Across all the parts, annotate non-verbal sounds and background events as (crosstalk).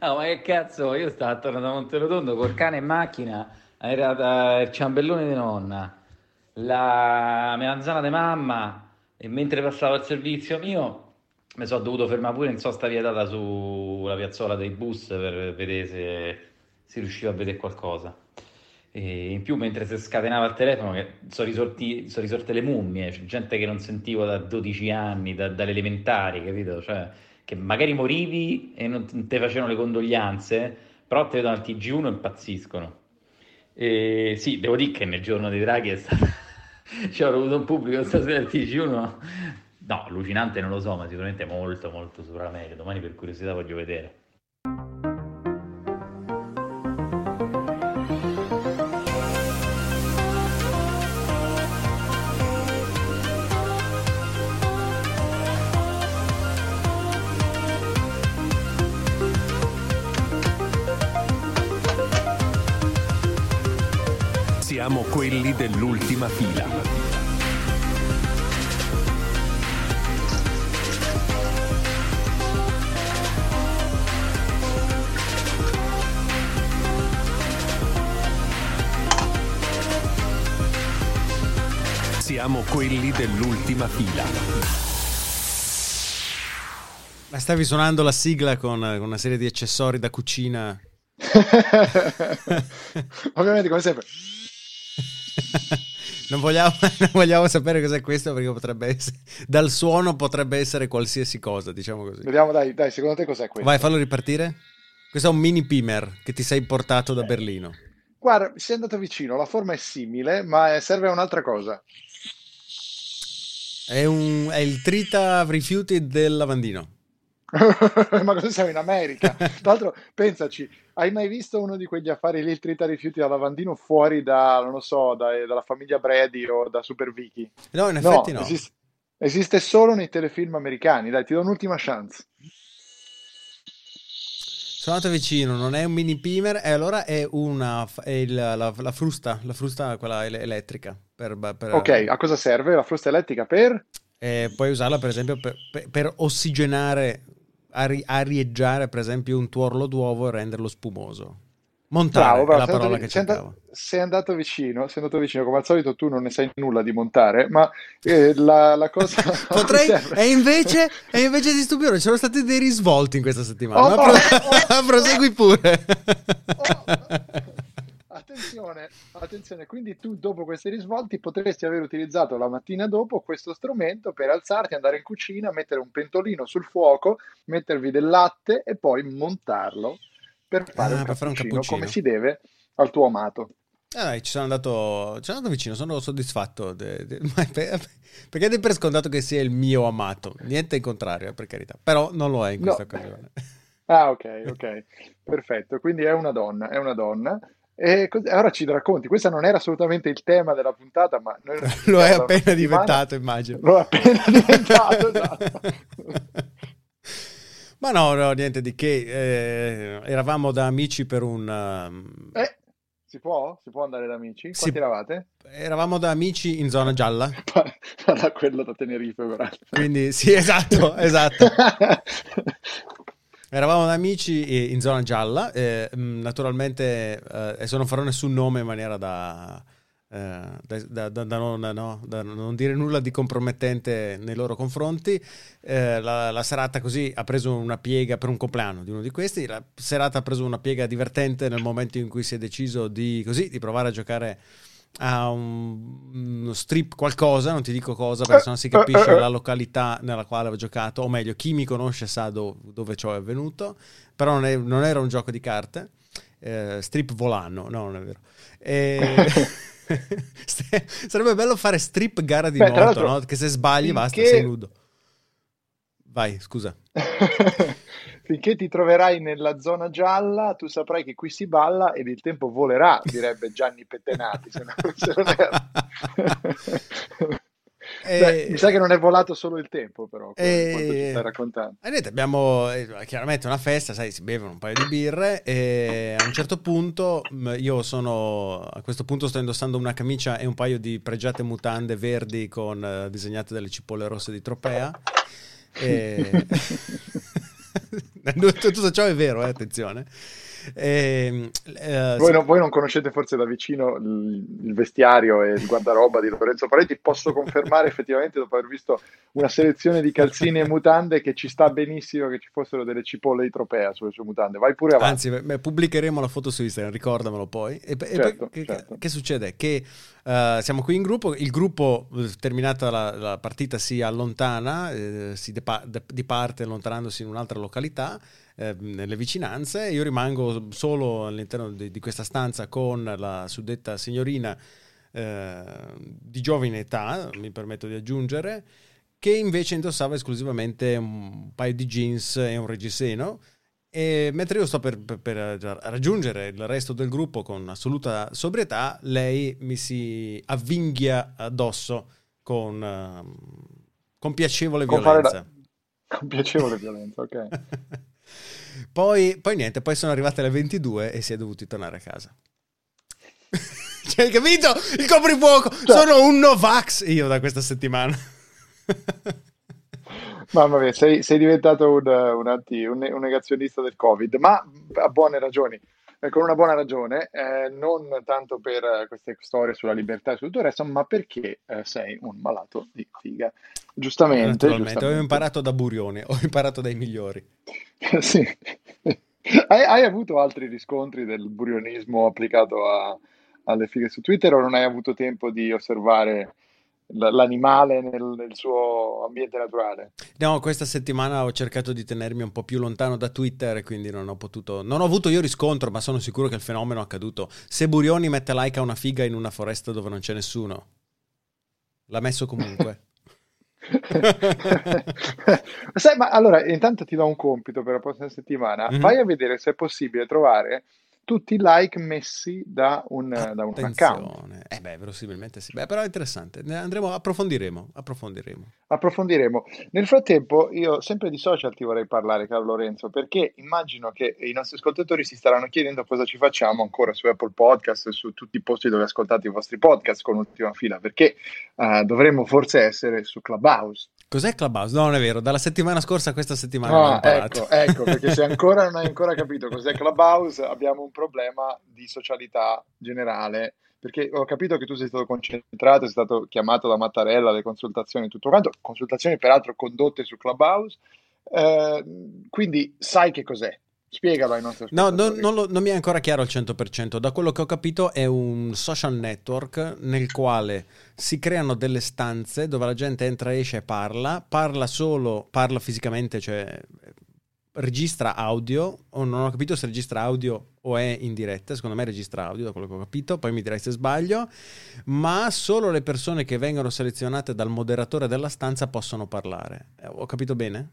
No, (laughs) ma che cazzo, io stavo tornando a Monterotondo col cane in macchina, era il ciambellone di nonna, la melanzana di mamma, e mentre passavo al servizio mio mi sono dovuto fermare pure in sosta vietata sulla piazzola dei bus per vedere se si riusciva a vedere qualcosa. E in più, mentre si scatenava il telefono, sono, risorti, risorte le mummie, c'è gente che non sentivo da 12 anni, da, dalle capito? Cioè, che magari morivi e non ti facevano le condoglianze, però ti vedono al TG1 e impazziscono. E sì, devo dire che nel giorno dei Draghi è stato... (laughs) C'è avuto un pubblico stasera al TG1 No, allucinante non lo so, ma sicuramente molto molto sopra me, domani per curiosità voglio vedere. Dell'ultima fila. Siamo quelli dell'ultima fila. Ma stavi suonando la sigla con, con una serie di accessori da cucina? (laughs) Ovviamente, come sempre. (laughs) Non vogliamo, (laughs) non vogliamo, sapere cos'è questo perché potrebbe essere dal suono potrebbe essere qualsiasi cosa, diciamo così. Vediamo, dai, dai, secondo te cos'è questo? Vai, fallo ripartire. Questo è un mini pimer che ti sei portato da Berlino. Guarda, sei andato vicino, la forma è simile, ma serve a un'altra cosa. È, un, è il trita rifiuti del lavandino. (laughs) Ma cosa siamo in America? (laughs) Tra l'altro, pensaci, hai mai visto uno di quegli affari lì, il trita rifiuti da lavandino fuori da, non lo so, da, dalla famiglia Brady o da Super Vicky? No, in effetti no. no. Esiste, esiste solo nei telefilm americani. Dai, ti do un'ultima chance. Sono andato vicino, non è un mini pimer, e allora è una è il, la, la, frusta, la frusta quella elettrica. Per, per, ok, a cosa serve la frusta elettrica? Per? Eh, puoi usarla per esempio per, per, per ossigenare, ari, arieggiare per esempio un tuorlo d'uovo e renderlo spumoso. Montare Bravo, è la parola che cercavo. sei andato vicino, sei andato vicino, come al solito tu non ne sai nulla di montare, ma eh, la, la, cosa... (laughs) (laughs) Potrei... e, invece, e invece di stupire, ci sono stati dei risvolti in questa settimana, oh, ma pro... (laughs) oh, oh, prosegui pure. Attenzione, attenzione, quindi tu dopo questi risvolti potresti aver utilizzato la mattina dopo questo strumento per alzarti, andare in cucina, mettere un pentolino sul fuoco, mettervi del latte e poi montarlo per fare, ah, un, per fare un cappuccino come si deve al tuo amato. Ah, ci sono andato, ci sono andato vicino, sono soddisfatto. De, de, (laughs) perché dai per scontato che sia il mio amato, niente in contrario, per carità, però non lo è in questa no. occasione. Ah, ok, ok, perfetto. Quindi è una donna, è una donna. E cos- ora ci racconti, questo non era assolutamente il tema della puntata, ma (laughs) lo è appena diventato, immagino. Lo è appena (laughs) diventato, esatto. Ma no, no, niente di che. Eh, eravamo da amici per un... Um... Eh, si può? Si può andare da amici? Quanti si... eravate? Eravamo da amici in zona gialla. (laughs) da quello da Tenerife, però. Quindi sì, esatto, esatto. Eravamo amici in zona gialla, eh, naturalmente, eh, adesso non farò nessun nome in maniera da eh, da, da, da, non, no, non, dire nulla di compromettente nei loro confronti. Eh, la, la, serata così ha preso una piega per un compleanno di uno di questi. La serata ha preso una piega divertente nel momento in cui si è deciso di, così, di provare a giocare a un, uno strip qualcosa, non ti dico cosa perché se no si capisce la località nella quale avevo giocato, o meglio, chi mi conosce sa do, dove ciò è avvenuto, però non, è, non, era un gioco di carte, eh, strip volano, no, non è vero. E... (laughs) (laughs) Sarebbe bello fare strip gara di Beh, nuoto, no? Che se sbagli finché... basta, sei nudo. Vai, scusa. (laughs) finché ti troverai nella zona gialla, tu saprai che qui si balla ed il tempo volerà, direbbe Gianni Pettenati. Se non, se non e... (laughs) Beh, mi sa che non è volato solo il tempo, però, e... quanto ci stai raccontando. E niente, abbiamo eh, chiaramente una festa, sai, si bevono un paio di birre e a un certo punto io sono, a questo punto sto indossando una camicia e un paio di pregiate mutande verdi con uh, disegnate delle cipolle rosse di Tropea. (laughs) E... (laughs) (laughs) Tutto ciò è vero, eh, attenzione. Eh, eh, voi, non, voi, non, conoscete forse da vicino il, vestiario e il guardaroba di Lorenzo Paletti. Posso confermare (laughs) effettivamente, dopo aver visto una selezione di calzini e mutande, che ci sta benissimo che ci fossero delle cipolle di tropea sulle sue mutande. Vai pure avanti. Anzi, beh, pubblicheremo la foto su Instagram, ricordamelo poi. E, certo, e, certo. Che, succede? Che uh, siamo qui in gruppo, il gruppo, eh, terminata la, la partita, si allontana, eh, si depa- diparte allontanandosi in un'altra località eh, nelle vicinanze. Io rimango solo all'interno di, di, questa stanza con la suddetta signorina eh, di giovane età, mi permetto di aggiungere, che invece indossava esclusivamente un paio di jeans e un reggiseno. E mentre io sto per, per, per, raggiungere il resto del gruppo con assoluta sobrietà, lei mi si avvinghia addosso con, uh, con piacevole con violenza. La... (laughs) Con piacevole violenza, ok. (laughs) Poi, poi niente, poi sono arrivate le 22 e si è dovuti tornare a casa. (laughs) cioè, hai capito? Il coprifuoco! Cioè. Sono un Novax io da questa settimana. (laughs) Mamma mia, sei, sei diventato un, un, anti, un, un, negazionista del Covid, ma a buone ragioni, eh, con una buona ragione, eh, non tanto per queste storie sulla libertà e sul tutto il resto, ma perché eh, sei un malato di figa. Giustamente. giustamente. Ho imparato da Burione, ho imparato dai migliori. (laughs) sì. Hai, hai, avuto altri riscontri del burionismo applicato a, alle fighe su Twitter o non hai avuto tempo di osservare l'animale nel, nel, suo ambiente naturale? No, questa settimana ho cercato di tenermi un po' più lontano da Twitter quindi non ho potuto... Non ho avuto io riscontro, ma sono sicuro che il fenomeno è accaduto. Se Burioni mette like a una figa in una foresta dove non c'è nessuno, l'ha messo comunque. (laughs) (laughs) Sai, ma allora intanto ti do un compito per la prossima settimana. Mm-hmm. Vai a vedere se è possibile trovare tutti i like messi da un, da un account. Eh beh, verosimilmente sì. Beh, però è interessante. Andremo, approfondiremo, approfondiremo. Approfondiremo. Nel frattempo, io sempre di social ti vorrei parlare, caro Lorenzo, perché immagino che i nostri ascoltatori si staranno chiedendo cosa ci facciamo ancora su Apple Podcast e su tutti i posti dove ascoltate i vostri podcast con ultima fila, perché uh, dovremmo forse essere su Clubhouse. Cos'è Clubhouse? No, non è vero, dalla settimana scorsa a questa settimana no, ecco, ecco, perché se ancora non hai ancora capito cos'è Clubhouse, abbiamo un problema di socialità generale, perché ho capito che tu sei stato concentrato, sei stato chiamato da Mattarella alle consultazioni e tutto quanto, consultazioni peraltro condotte su Clubhouse, eh, quindi sai che cos'è, Spiegalo ai nostri No, non, non, lo, non, mi è ancora chiaro al 100%. Da quello che ho capito è un social network nel quale si creano delle stanze dove la gente entra, esce e parla. Parla solo, parla fisicamente, cioè registra audio, o non ho capito se registra audio o è in diretta, secondo me registra audio da quello che ho capito, poi mi direi se sbaglio, ma solo le persone che vengono selezionate dal moderatore della stanza possono parlare. Eh, ho capito bene?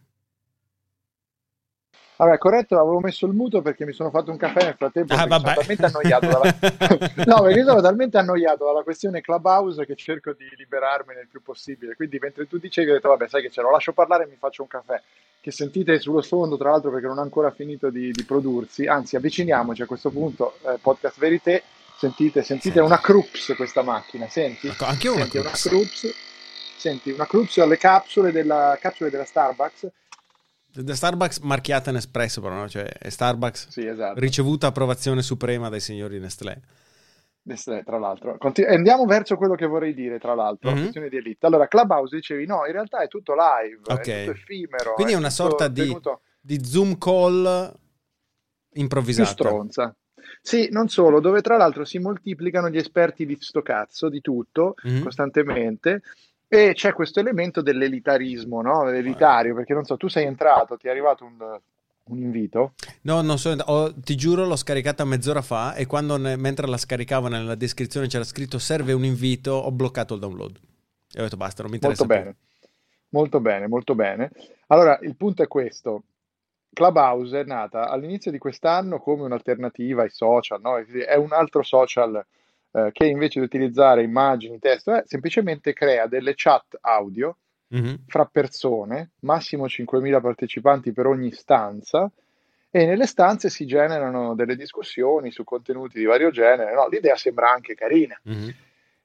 Vabbè, corretto, avevo messo il muto perché mi sono fatto un caffè nel frattempo. Ah, sono talmente annoiato dalla... (laughs) no, perché sono talmente annoiato dalla questione Clubhouse che cerco di liberarmene il più possibile. Quindi mentre tu dicevi, ho detto, vabbè, sai che ce lo lascio parlare e mi faccio un caffè. Che sentite sullo sfondo, tra l'altro, perché non ha ancora finito di, di prodursi. Anzi, avviciniamoci a questo punto, eh, podcast Verité. Sentite, sentite una Krups questa macchina, senti? Ecco, anche una senti, Una Krups. Senti, una Krups alle capsule della, capsule della Starbucks The Starbucks marchiata in espresso, però, no? Cioè, Starbucks sì, esatto. ricevuta approvazione suprema dai signori Nestlé. Nestlé, tra l'altro. Continu- andiamo verso quello che vorrei dire, tra l'altro, mm-hmm. la questione di elite. Allora, Clubhouse dicevi, no, in realtà è tutto live, okay. è tutto effimero. Quindi è, una sorta di, di, Zoom call improvvisata. Più stronza. Sì, non solo, dove tra l'altro si moltiplicano gli esperti di sto cazzo, di tutto, mm-hmm. costantemente, e c'è questo elemento dell'elitarismo, no? L'elitario, perché non so, tu sei entrato, ti è arrivato un, un invito? No, non so, oh, ti giuro, l'ho scaricata mezz'ora fa e quando ne, mentre la scaricavo nella descrizione c'era scritto serve un invito, ho bloccato il download. E ho detto basta, non mi interessa Molto bene, molto bene, molto bene. Allora, il punto è questo. Clubhouse è nata all'inizio di quest'anno come un'alternativa ai social, no? È un altro social eh, che invece di utilizzare immagini, testo, eh, semplicemente crea delle chat audio mm-hmm. fra persone, massimo 5.000 partecipanti per ogni stanza, e nelle stanze si generano delle discussioni su contenuti di vario genere. No, l'idea sembra anche carina. Mm-hmm.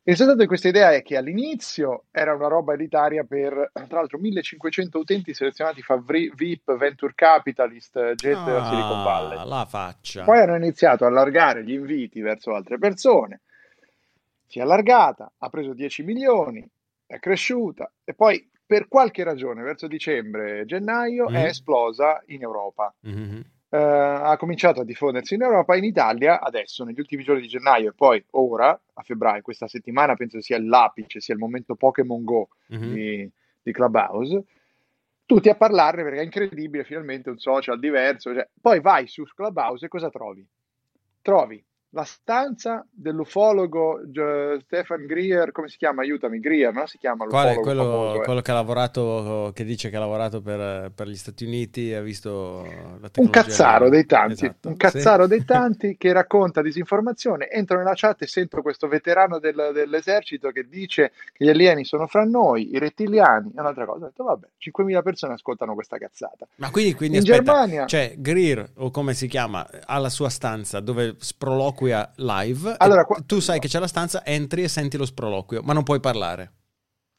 Il risultato di questa idea è che all'inizio era una roba elitaria per, tra l'altro, 1500 utenti selezionati fra VIP, Venture Capitalist, gente della Silicon Valley. Ah, la faccia. Poi hanno iniziato a allargare gli inviti verso altre persone. Si è allargata, ha preso 10 milioni, è cresciuta e poi per qualche ragione verso dicembre, gennaio Mm. è esplosa in Europa. Mhm. Eh, ha cominciato a diffondersi in Europa, in Italia, adesso negli ultimi giorni di gennaio e poi ora, a febbraio, questa settimana penso sia l'apice, sia il momento Pokémon Go Mhm. di, di Clubhouse, tutti a parlarne perché è incredibile, finalmente un social diverso. cioè, poi vai su Clubhouse e cosa trovi? Trovi la stanza dell'ufologo Stefan Greer, come si chiama? Aiutami, Greer, no? Si chiama Qual è quello, famoso, eh. quello che ha lavorato, che dice che ha lavorato per, per gli Stati Uniti, ha visto Un cazzaro dei tanti, Esatto, un sì. cazzaro dei (laughs) tanti che racconta disinformazione. Entro nella chat e sento questo veterano del- dell'esercito che dice che gli alieni sono fra noi, i rettiliani. È un'altra cosa. Ho detto, vabbè, 5.000 persone ascoltano questa cazzata. Ma quindi, quindi In aspetta, Germania- cioè Greer, o come si chiama, ha la sua stanza dove sproloquia live. Allora, qua- tu sai che c'è la stanza, entri e senti lo sproloquio, ma non puoi parlare.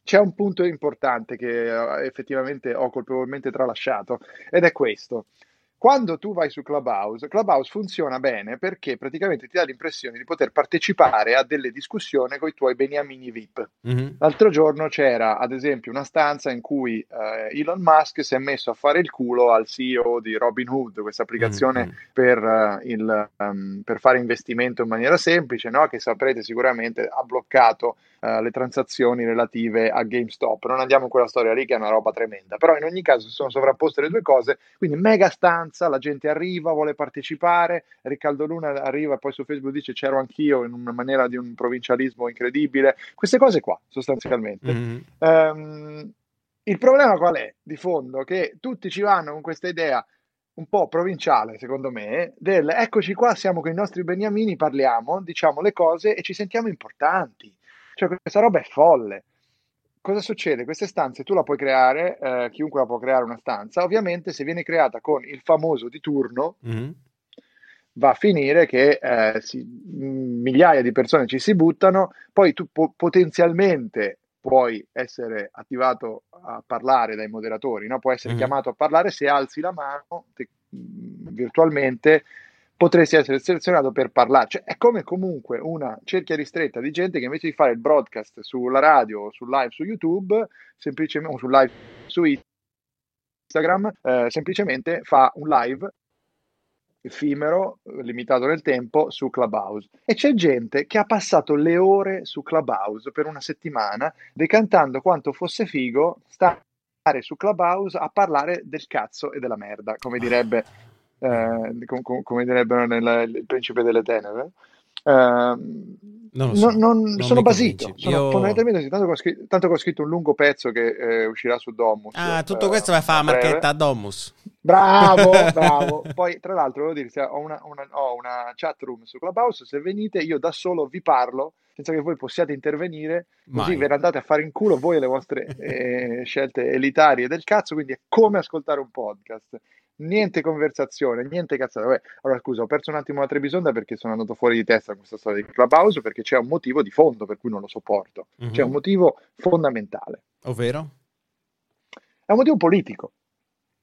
C'è un punto importante che eh, effettivamente ho colpevolmente tralasciato ed è questo. Quando tu vai su Clubhouse, Clubhouse funziona bene perché praticamente ti dà l'impressione di poter partecipare a delle discussioni con i tuoi beniamini VIP. Mhm. L'altro giorno c'era, ad esempio, una stanza in cui eh, Elon Musk si è messo a fare il culo al CEO di Robinhood, questa applicazione Mhm. per, eh, il, ehm, per fare investimento in maniera semplice, no? che saprete sicuramente ha bloccato eh, le transazioni relative a GameStop. Non andiamo in quella storia lì che è una roba tremenda, però in ogni caso si sono sovrapposte le due cose, quindi mega stanza, la gente arriva, vuole partecipare, Riccardo Luna arriva e poi su Facebook dice c'ero anch'io in una maniera di un provincialismo incredibile, queste cose qua sostanzialmente. Mhm. Ehm, il problema qual è di fondo? Che tutti ci vanno con questa idea un po' provinciale, secondo me, del eccoci qua, siamo con i nostri beniamini, parliamo, diciamo le cose e ci sentiamo importanti. Cioè, questa roba è folle. Cosa succede? Queste stanze tu la puoi creare, eh, chiunque la può creare una stanza, ovviamente se viene creata con il famoso di turno, Mhm. va a finire che eh, si- m- migliaia di persone ci si buttano, poi tu po- potenzialmente puoi essere attivato a parlare dai moderatori, no? Puoi essere Mhm. chiamato a parlare se alzi la mano te- mh, virtualmente potresti essere selezionato per parlare. Cioè, è come comunque una cerchia ristretta di gente che invece di fare il broadcast sulla radio o sul live su YouTube, semplicemente o sul live su Instagram, eh, semplicemente fa un live effimero, limitato nel tempo, su Clubhouse. E c'è gente che ha passato le ore su Clubhouse per una settimana, decantando quanto fosse figo stare su Clubhouse a parlare del cazzo e della merda, come direbbe, eh, com- com- come direbbero nel il Principe delle Tenebre. Ehm, Non so, non- non- non sono basito, sono Io- fondamentalmente tanto che scritto, tanto che ho scritto un lungo pezzo che eh, uscirà su Domus. Ah, tutto eh, questo vai a fare la marchetta a Domus. Bravo, (laughs) bravo. Poi, tra l'altro, devo dirti, ho una, una, ho una chat room su Clubhouse. Se venite, io da solo vi parlo senza che voi possiate intervenire. Così Mai. ve ne andate a fare in culo voi le vostre eh, scelte elitarie del cazzo. Quindi è come ascoltare un podcast. Niente conversazione, niente cazzate. Vabbè, allora scusa, ho perso un attimo la Trebisonda perché sono andato fuori di testa con questa storia di Clubhouse perché c'è un motivo di fondo per cui non lo sopporto. Mhm. C'è un motivo fondamentale. Ovvero? È un motivo politico.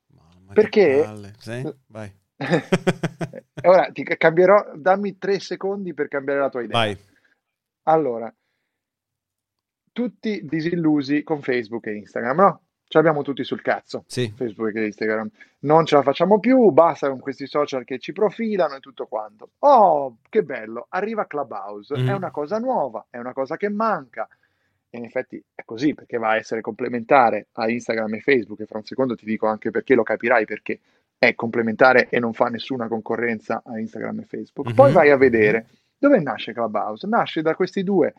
Mamma Perché-. Sì? Vai. (laughs) Ora ti cambierò, dammi tre secondi per cambiare la tua idea. Vai. Allora, tutti disillusi con Facebook e Instagram, no? Ce l'abbiamo tutti sul cazzo, Sì. Facebook e Instagram. Non ce la facciamo più, basta con questi social che ci profilano e tutto quanto. Oh, che bello, arriva Clubhouse, Mhm. è una cosa nuova, è una cosa che manca. E in effetti è così, perché va a essere complementare a Instagram e Facebook, e fra un secondo ti dico anche perché lo capirai, perché è complementare e non fa nessuna concorrenza a Instagram e Facebook. Mhm. Poi vai a vedere dove nasce Clubhouse. Nasce da questi due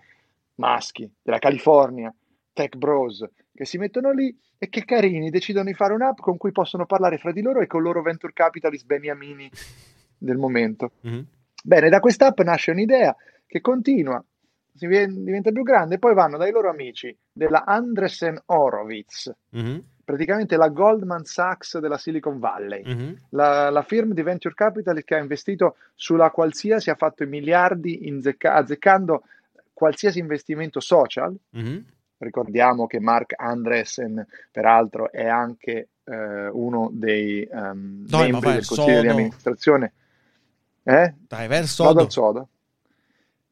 maschi della California, tech bros, che si mettono lì e che carini decidono di fare un'app con cui possono parlare fra di loro e con il loro venture capitalist beniamini del momento. Mhm. Bene, da quest'app nasce un'idea che continua, si vien- diventa più grande, e poi vanno dai loro amici della Andresen Horowitz, Mhm. praticamente la Goldman Sachs della Silicon Valley, Mhm. la, la firma di venture capital che ha investito sulla qualsiasi, ha fatto i miliardi inzecca- azzeccando qualsiasi investimento social, Mhm. Ricordiamo che Mark Andresen, peraltro, è anche eh, uno dei Dai, ma membri del consiglio di sodo. amministrazione. Eh? Dai, verso al sodo.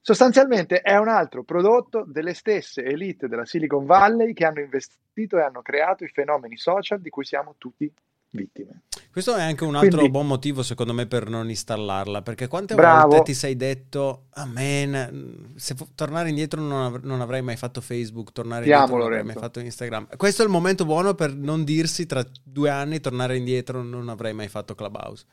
Sostanzialmente è un altro prodotto delle stesse elite della Silicon Valley che hanno investito e hanno creato i fenomeni social di cui siamo tutti vittime. Questo è anche un altro Quindi- buon motivo, secondo me, per non installarla. Perché quante Bravo. volte ti sei detto, ah, man, se fu- tornare indietro non, av- non avrei mai fatto Facebook, tornare Ti indietro amo, non avrei mai fatto Instagram. Questo è il momento buono per non dirsi tra due anni, tornare indietro, non avrei mai fatto Clubhouse.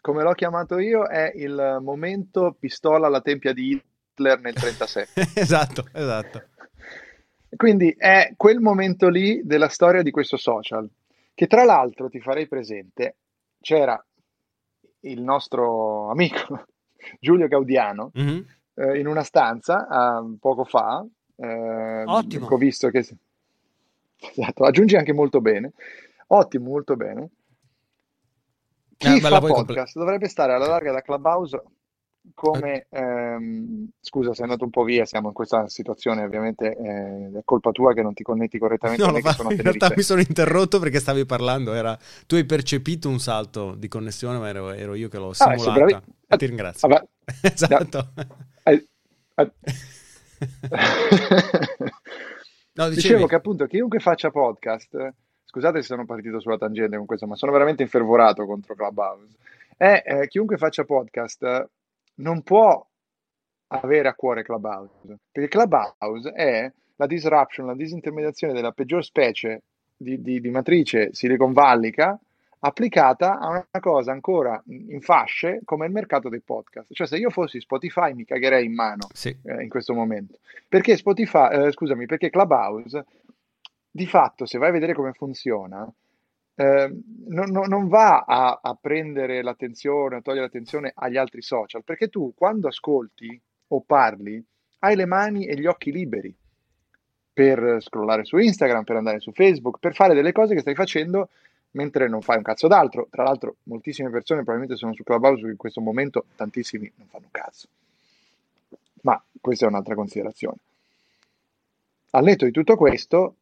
Come l'ho chiamato io, è il momento pistola alla tempia di Hitler nel 37. (laughs) esatto, esatto. Quindi è quel momento lì della storia di questo social, che tra l'altro ti farei presente, c'era il nostro amico (laughs) Giulio Gaudiano Mhm. eh, in una stanza ah, poco fa, eh, Ottimo. ho visto che... (laughs) Esatto, aggiungi anche molto bene, ottimo, molto bene. Chi Eh, me la fa podcast dovrebbe stare alla larga da Clubhouse come... ehm, scusa, sei andato un po' via, siamo in questa situazione, ovviamente eh, è colpa tua che non ti connetti correttamente No, a me lo che fa- sono a in realtà mi sono interrotto perché stavi parlando. Era... Tu hai percepito un salto di connessione, ma ero, ero io che l'ho Ah, sei simulata. bravi- ti ringrazio. Vabbè, (laughs) esatto. eh, eh, (laughs) No, Dicevo che appunto chiunque faccia podcast, scusate se sono partito sulla tangente con questo, ma sono veramente infervorato contro Clubhouse. È, eh, chiunque faccia podcast eh, non può avere a cuore Clubhouse, perché Clubhouse è la disruption, la disintermediazione della peggior specie di, di- di matrice Silicon Vallica applicata a una cosa ancora in fasce come il mercato dei podcast. Cioè se io fossi Spotify mi cagherei in mano Sì. eh, in questo momento. Perché Spotify, eh, scusami, perché Clubhouse, di fatto, se vai a vedere come funziona, eh, non, non- non va a, a prendere l'attenzione, a togliere l'attenzione agli altri social, perché tu quando ascolti o parli hai le mani e gli occhi liberi per scrollare su Instagram, per andare su Facebook, per fare delle cose che stai facendo mentre non fai un cazzo d'altro. Tra l'altro, moltissime persone probabilmente sono su Clubhouse in questo momento, tantissimi non fanno un cazzo. Ma questa è un'altra considerazione. Al netto di tutto questo,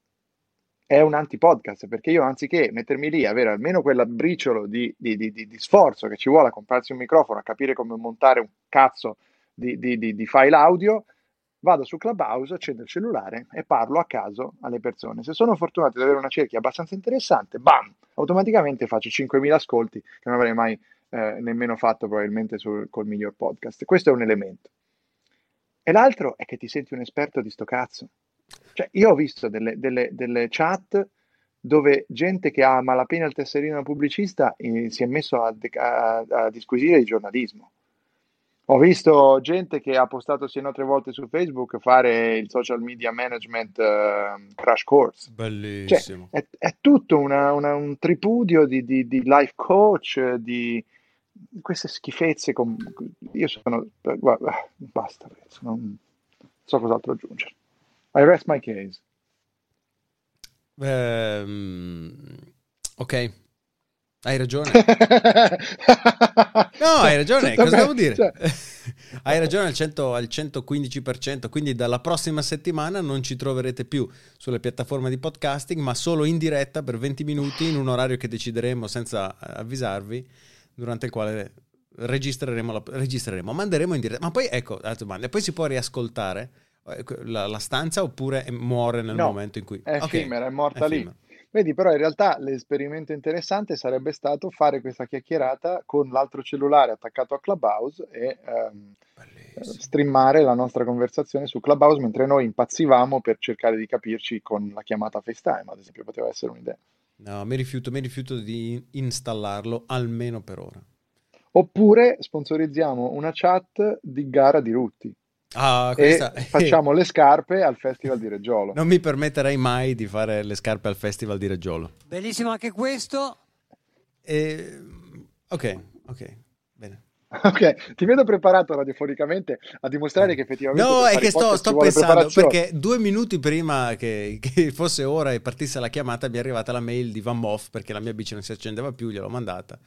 è un anti-podcast perché io anziché mettermi lì avere almeno quella briciolo di, di- di- di- sforzo che ci vuole a comprarsi un microfono, a capire come montare un cazzo di file audio, vado su Clubhouse, accendo il cellulare e parlo a caso alle persone. Se sono fortunato di avere una cerchia abbastanza interessante, bam, automaticamente faccio 5.000 ascolti che non avrei mai eh, nemmeno fatto probabilmente sul, col miglior podcast. Questo è un elemento. E l'altro è che ti senti un esperto di sto cazzo. Cioè, io ho visto delle, delle- delle chat dove gente che ha a malapena il tesserino da pubblicista eh, si è messo a, a- a disquisire di giornalismo. Ho visto gente che ha postato sì o no tre volte su Facebook fare il social media management eh, crash course. Cioè, Bellissimo. è, è tutto una- una- un tripudio di, di- di life coach, eh, di queste schifezze. con- io sono. Guarda, basta, non so cos'altro aggiungere. I rest my case. Ehm, ok, hai ragione. (laughs) No, hai ragione, cosa devo dire? cioè, (laughs) Hai ragione al, 100 al 115%, quindi dalla prossima settimana non ci troverete più sulle piattaforme di podcasting, ma solo in diretta per 20 minuti in un orario che decideremo senza avvisarvi, durante il quale registreremo, la- registreremo manderemo in diretta. Ma poi ecco, altra domanda, poi si può riascoltare la, la stanza oppure muore nel No, momento in cui... è effimera, è morta è lì. effimera. Vedi, però in realtà l'esperimento interessante sarebbe stato fare questa chiacchierata con l'altro cellulare attaccato a Clubhouse e ehm, streamare la nostra conversazione su Clubhouse mentre noi impazzivamo per cercare di capirci con la chiamata FaceTime, ad esempio, poteva essere un'idea. No, mi rifiuto, mi rifiuto di installarlo almeno per ora. Oppure sponsorizziamo una chat di gara di Rutti Ah, e questa... (laughs) facciamo le scarpe al Festival di Reggiolo. Non mi permetterei mai di fare le scarpe al Festival di Reggiolo. Bellissimo anche questo. E... Ok, ok, bene. Ok, ti vedo preparato radiofonicamente a dimostrare che effettivamente No, è che sto, sto pensando perché due minuti prima che, che fosse ora e partisse la chiamata mi è arrivata la mail di Van Moff perché la mia bici non si accendeva più, gliel'ho mandata.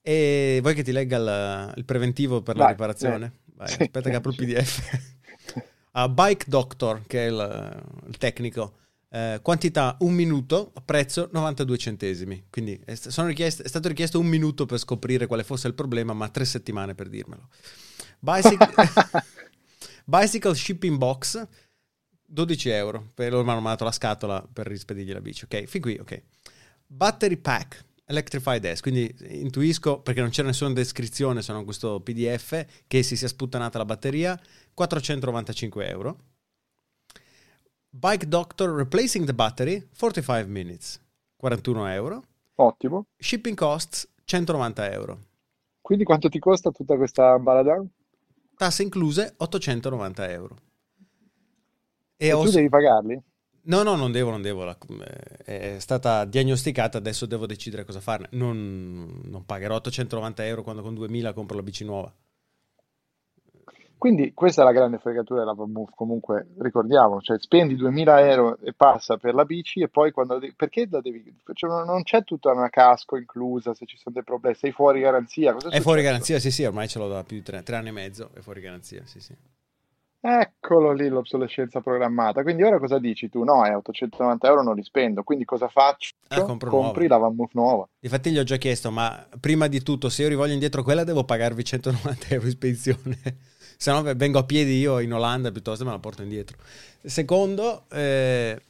E vuoi che ti legga il, il preventivo per la Vai, riparazione? eh. Vai, Sì, aspetta che apro il. PDF. a (laughs) Bike Doctor, che è il, il tecnico. Eh, quantità un minuto, prezzo 92 centesimi. Quindi è, è, stato richiesto un minuto per scoprire quale fosse il problema, ma tre settimane per dirmelo. Bicycle, (laughs) Bicycle Shipping Box 12 euro. Per loro mi hanno mandato la scatola per rispedirgli la bici. Ok, fin qui, ok. Battery Pack Electrified S, quindi intuisco perché non c'era nessuna descrizione se non questo PDF che si sia sputtanata la batteria, 495 euro. Bike Doctor Replacing the Battery, 45 minutes, 41 euro. Ottimo. Shipping costs, 190 euro. Quindi quanto ti costa tutta questa baladan? Tasse incluse, 890 euro. E, e ho... tu devi pagarli? No, no, non devo, non devo. Eh, è stata diagnosticata, adesso devo decidere cosa farne. Non, non pagherò 890 euro quando con 2000 compro la bici nuova. Quindi questa è la grande fregatura della Move, comunque ricordiamo, cioè spendi 2000 euro e passa per la bici e poi quando devi, perché la devi, cioè non c'è tutta una casco inclusa se ci sono dei problemi, sei fuori garanzia. Cosa è, è fuori garanzia, sì sì, ormai ce l'ho da più di tre, tre anni e mezzo, è fuori garanzia, sì sì. Eccolo lì l'obsolescenza programmata. Quindi ora cosa dici tu? No, è 890 euro non li spendo, quindi cosa faccio? Ah, compro Compri nuova. la Van Move nuova. Infatti gli ho già chiesto, ma prima di tutto, se io rivoglio indietro quella, devo pagarvi 190 euro in spedizione. (laughs) se no vengo a piedi io in Olanda piuttosto me la porto indietro. Secondo, eh,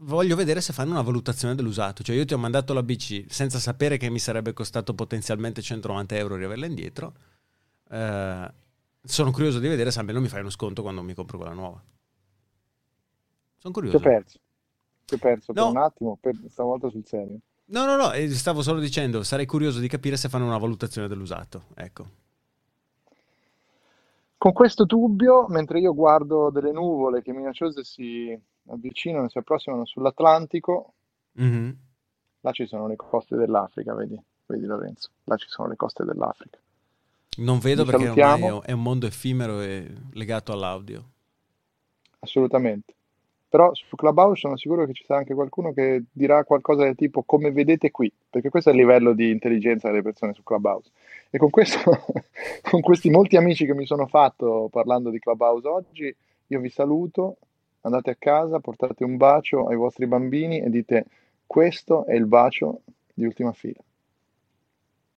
voglio vedere se fanno una valutazione dell'usato. Cioè io ti ho mandato la bici senza sapere che mi sarebbe costato potenzialmente 190 euro riaverla indietro. Eh, sono curioso di vedere se almeno mi fai uno sconto quando mi compro quella nuova. Sono curioso. Ti ho perso. Ti ho perso no. per un attimo, per, stavolta sul serio. No, no, no, stavo solo dicendo, sarei curioso di capire se fanno una valutazione dell'usato. Ecco. Con questo dubbio, mentre io guardo delle nuvole che minacciose si avvicinano, si approssimano sull'Atlantico, mm-hmm. là ci sono le coste dell'Africa, vedi? Vedi Lorenzo, là ci sono le coste dell'Africa. Non vedo perché ormai è un mondo effimero e legato all'audio. Assolutamente. Però su Clubhouse sono sicuro che ci sarà anche qualcuno che dirà qualcosa del tipo come vedete qui, perché questo è il livello di intelligenza delle persone su Clubhouse. E con, questo, (laughs) con questi molti amici che mi sono fatto parlando di Clubhouse oggi, io vi saluto, andate a casa, portate un bacio ai vostri bambini e dite questo è il bacio di ultima fila.